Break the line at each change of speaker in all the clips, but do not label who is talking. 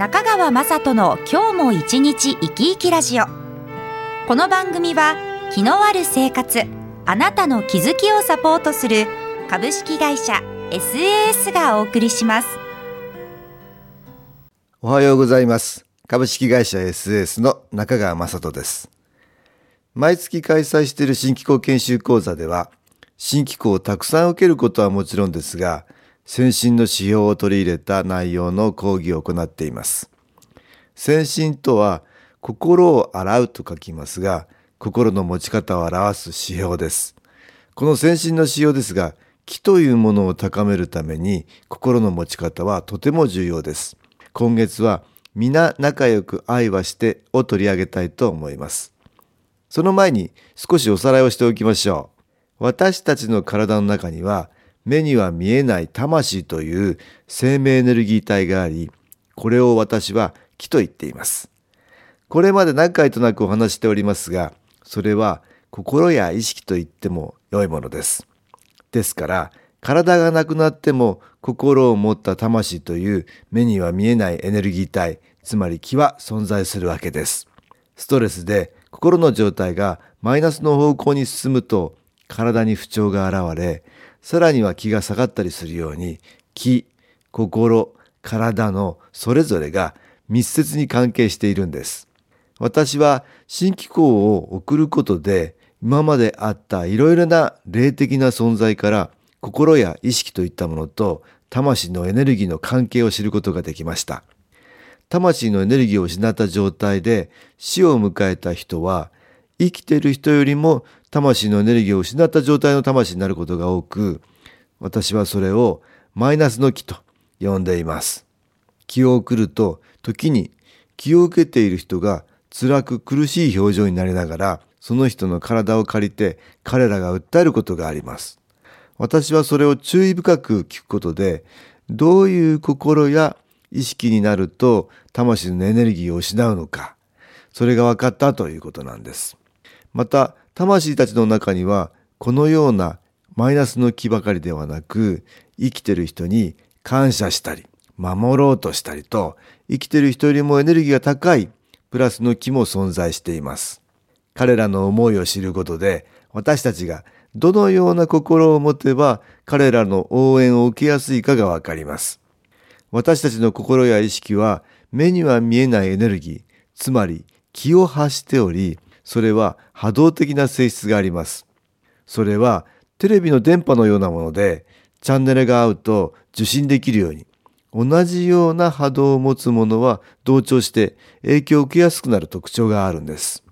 中川雅人の今日も一日生き生きラジオ。この番組は気のある生活あなたの気づきをサポートする株式会社 SAS がお送りします。
おはようございます。株式会社 SAS の中川雅人です。毎月開催している新機構研修講座では新機構をたくさん受けることはもちろんですが先進の指標を取り入れた内容の講義を行っています。先進とは心を洗うと書きますが、心の持ち方を表す指標です。この先進の指標ですが、気というものを高めるために心の持ち方はとても重要です。今月は皆仲良く愛はしてを取り上げたいと思います。その前に少しおさらいをしておきましょう。私たちの体の中には目には見えない魂という生命エネルギー体があり、これを私は気と言っています。これまで何回となくお話しておりますが、それは心や意識と言っても良いものです。ですから、体がなくなっても心を持った魂という目には見えないエネルギー体、つまり気は存在するわけです。ストレスで心の状態がマイナスの方向に進むと体に不調が現れ、さらには気が下がったりするように気、心、体のそれぞれが密接に関係しているんです。私は新機構を送ることで今まであったいろいろな霊的な存在から心や意識といったものと魂のエネルギーの関係を知ることができました。魂のエネルギーを失った状態で死を迎えた人は生きている人よりも魂のエネルギーを失った状態の魂になることが多く、私はそれをマイナスの気と呼んでいます。気を送ると、時に気を受けている人が辛く苦しい表情になりながら、その人の体を借りて彼らが訴えることがあります。私はそれを注意深く聞くことで、どういう心や意識になると魂のエネルギーを失うのか、それが分かったということなんです。また、魂たちの中には、このようなマイナスの気ばかりではなく、生きてる人に感謝したり、守ろうとしたりと、生きてる人よりもエネルギーが高いプラスの気も存在しています。彼らの思いを知ることで、私たちがどのような心を持てば彼らの応援を受けやすいかがわかります。私たちの心や意識は目には見えないエネルギー、つまり気を発しており、それは波動的な性質があります。それはテレビの電波のようなもので、チャンネルが合うと受信できるように、同じような波動を持つものは同調して影響を受けやすくなる特徴があるんです。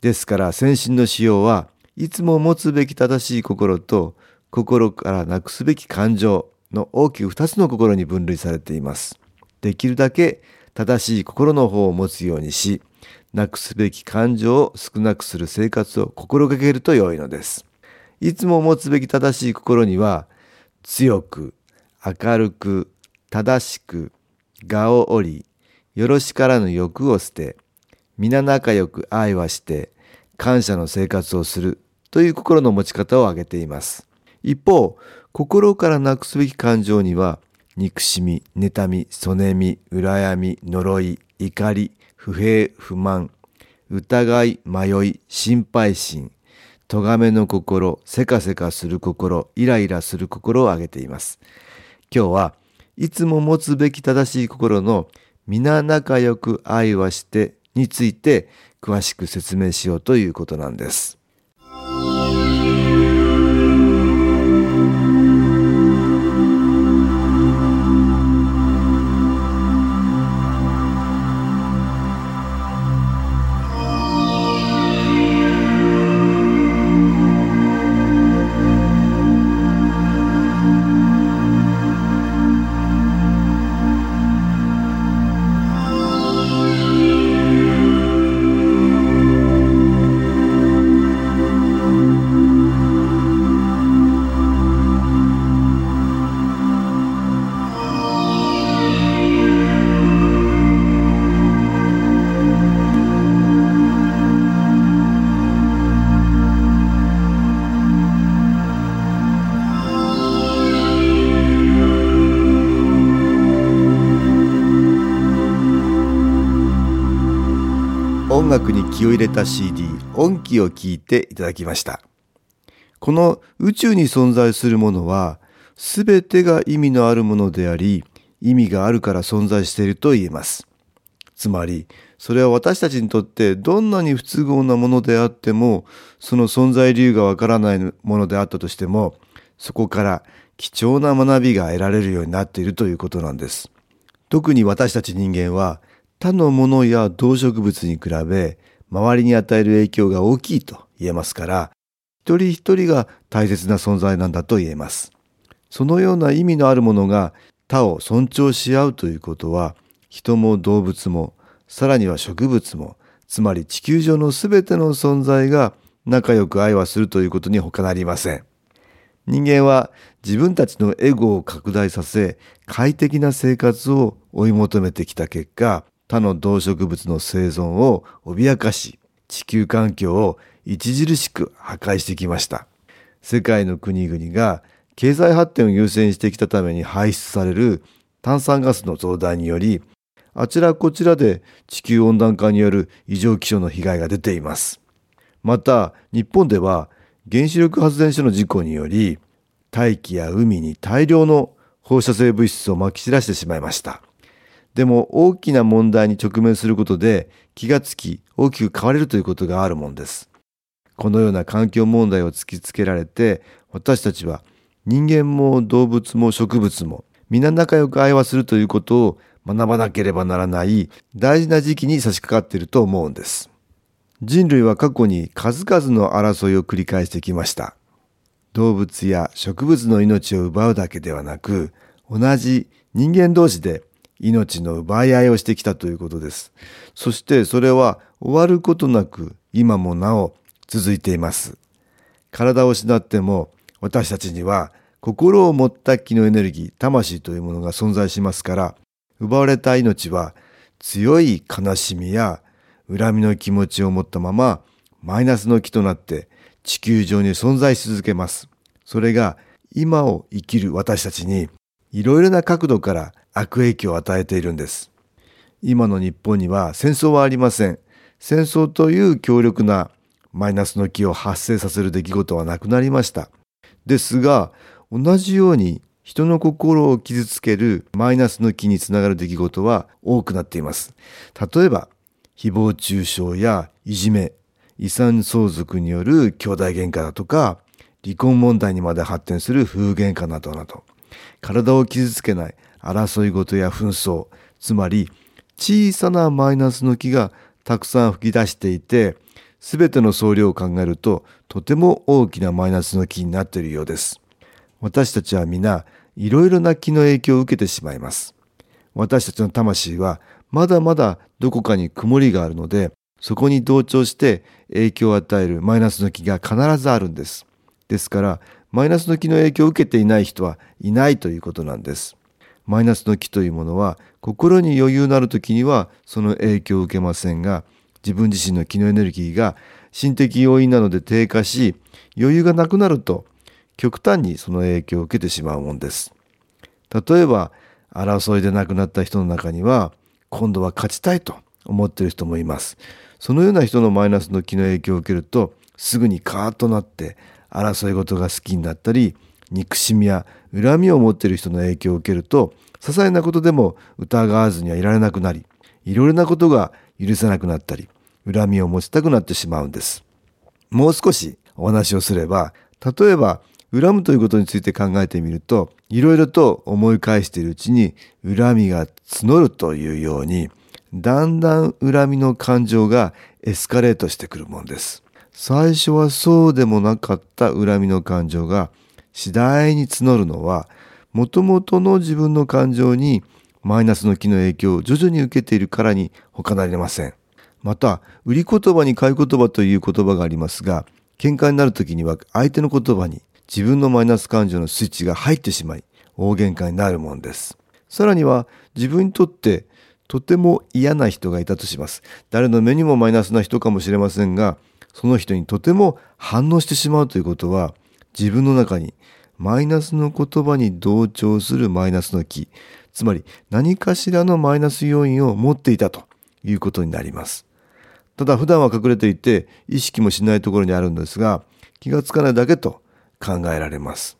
ですから先進の仕様はいつも持つべき正しい心と心からなくすべき感情の大きく二つの心に分類されています。できるだけ正しい心の方を持つようにし、なくすべき感情を少なくする生活を心がけると良いのです。いつも持つべき正しい心には、強く、明るく、正しく、我を折り、よろしからぬ欲を捨て、皆仲良く愛はして、感謝の生活をするという心の持ち方を挙げています。一方、心からなくすべき感情には、憎しみ、妬み、そねみ、羨み、呪い、怒り、不平不満疑い迷い心配心咎めの心せかせかする心イライラする心を挙げています。今日はいつも持つべき正しい心の皆仲良く愛はしてについて詳しく説明しようということなんです。楽に気を入れた CD 音気を聞いていただきました。この宇宙に存在するものは全てが意味のあるものであり意味があるから存在していると言えます。つまりそれは私たちにとってどんなに不都合なものであってもその存在理由がわからないものであったとしてもそこから貴重な学びが得られるようになっているということなんです。特に私たち人間は他のものや動植物に比べ周りに与える影響が大きいと言えますから一人一人が大切な存在なんだと言えます。そのような意味のあるものが他を尊重し合うということは人も動物もさらには植物もつまり地球上のすべての存在が仲良く愛はするということに他なりません。人間は自分たちのエゴを拡大させ快適な生活を追い求めてきた結果他の動植物の生存を脅かし地球環境を著しく破壊してきました。世界の国々が経済発展を優先してきたために排出される炭酸ガスの増大によりあちらこちらで地球温暖化による異常気象の被害が出ています。また日本では原子力発電所の事故により大気や海に大量の放射性物質をまき散らしてしまいました。でも大きな問題に直面することで気がつき大きく変われるということがあるもんですこのような環境問題を突きつけられて私たちは人間も動物も植物も皆仲良く愛話するということを学ばなければならない大事な時期に差し掛かっていると思うんです。人類は過去に数々の争いを繰り返してきました。動物や植物の命を奪うだけではなく、同じ人間同士で命の奪い合いをしてきたということです。そしてそれは終わることなく今もなお続いています。体を失っても私たちには心を持った気のエネルギー、魂というものが存在しますから、奪われた命は強い悲しみや恨みの気持ちを持ったままマイナスの気となって地球上に存在し続けます。それが今を生きる私たちにいろいろな角度から悪影響を与えているんです。今の日本には戦争はありません。戦争という強力なマイナスの気を発生させる出来事はなくなりました。ですが、同じように人の心を傷つけるマイナスの気につながる出来事は多くなっています。例えば、誹謗中傷やいじめ、遺産相続による兄弟喧嘩だとか、離婚問題にまで発展する風喧嘩などなど、体を傷つけない争い事や紛争、つまり小さなマイナスの気がたくさん吹き出していて、すべての総量を考えるととても大きなマイナスの気になっているようです。私たちは皆いろいろな気の影響を受けてしまいます。私たちの魂はまだまだどこかに曇りがあるので、そこに同調して影響を与えるマイナスの気が必ずあるんです。ですから、マイナスの気の影響を受けていない人はいないということなんです。マイナスの気というものは、心に余裕のある時にはその影響を受けませんが、自分自身の気のエネルギーが心的要因なので低下し、余裕がなくなると極端にその影響を受けてしまうもんです。例えば、争いで亡くなった人の中には、今度は勝ちたいと思っている人もいます。そのような人のマイナスの気の影響を受けると、すぐにカーッとなって、争い事が好きになったり、憎しみや恨みを持っている人の影響を受けると、些細なことでも疑わずにはいられなくなり、いろいろなことが許せなくなったり、恨みを持ちたくなってしまうんです。もう少しお話をすれば、例えば恨むということについて考えてみると、いろいろと思い返しているうちに恨みが募るというように、だんだん恨みの感情がエスカレートしてくるもんです。最初はそうでもなかった恨みの感情が次第に募るのは、もともとの自分の感情にマイナスの気の影響を徐々に受けているからに他なりません。また、売り言葉に買い言葉という言葉がありますが、喧嘩になる時には相手の言葉に自分のマイナス感情のスイッチが入ってしまい、大喧嘩になるもんです。さらには自分にとってとても嫌な人がいたとします。誰の目にもマイナスな人かもしれませんが、その人にとても反応してしまうということは、自分の中にマイナスの言葉に同調するマイナスの気、つまり何かしらのマイナス要因を持っていたということになります。ただ普段は隠れていて意識もしないところにあるんですが気がつかないだけと考えられます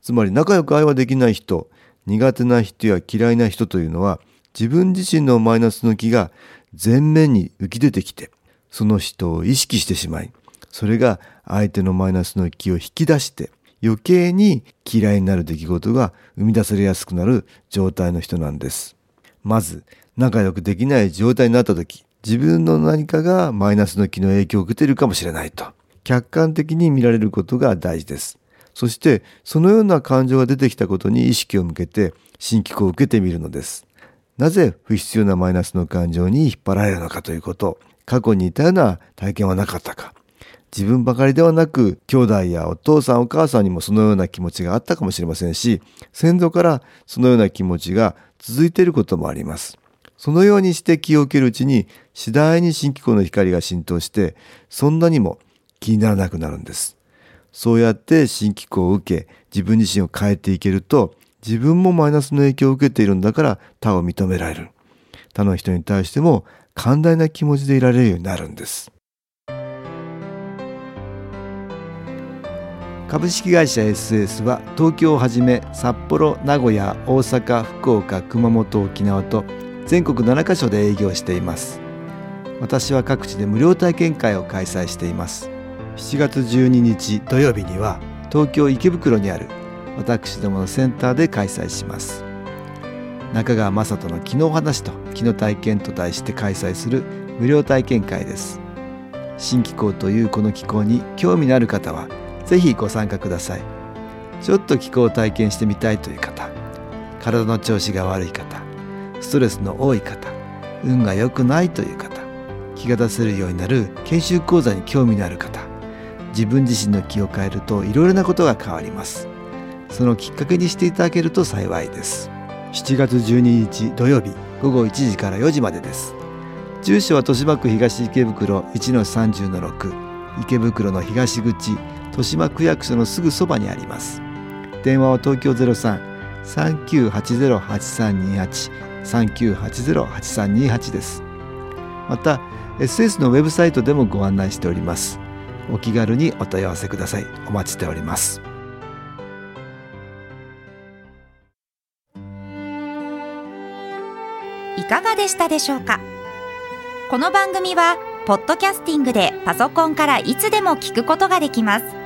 つまり仲良く愛はできない人苦手な人や嫌いな人というのは自分自身のマイナスの気が前面に浮き出てきてその人を意識してしまいそれが相手のマイナスの気を引き出して余計に嫌いになる出来事が生み出されやすくなる状態の人なんです。まず仲良くできない状態になった時自分の何かがマイナスの気の影響を受けているかもしれないと客観的に見られることが大事です。そしてそのような感情が出てきたことに意識を向けて新機構を受けてみるのです。なぜ不必要なマイナスの感情に引っ張られるのかということ、過去に似たような体験はなかったか、自分ばかりではなく兄弟やお父さんお母さんにもそのような気持ちがあったかもしれませんし先祖からそのような気持ちが続いていることもあります。そのようにして気を受けるうちに次第に新機構の光が浸透してそんなにも気にならなくなるんです。そうやって新機構を受け自分自身を変えていけると自分もマイナスの影響を受けているんだから他を認められる。他の人に対しても寛大な気持ちでいられるようになるんです。
株式会社 SS は東京をはじめ札幌名古屋大阪福岡熊本沖縄と全国7カ所で営業しています。私は各地で無料体験会を開催しています。7月12日土曜日には東京池袋にある私どものセンターで開催します。中川雅人の気の話と気の体験と題して開催する無料体験会です。新気候というこの気候に興味のある方はぜひご参加ください。ちょっと気候を体験してみたいという方体の調子が悪い方ストレスの多い方運が良くないという方気が出せるようになる研修講座に興味のある方自分自身の気を変えるといろいろなことが変わります。そのきっかけにしていただけると幸いです。7月12日土曜日午後1時から4時までです。住所は豊島区東池袋1-30-6池袋の東口豊島区役所のすぐそばにあります。電話は東京03-3980-8328 3980-8328です。また SS のウェブサイトでもご案内しております。お気軽にお問い合わせください。お待ちしております。
いかがでしたでしょうか？この番組はポッドキャスティングでパソコンからいつでも聞くことができます。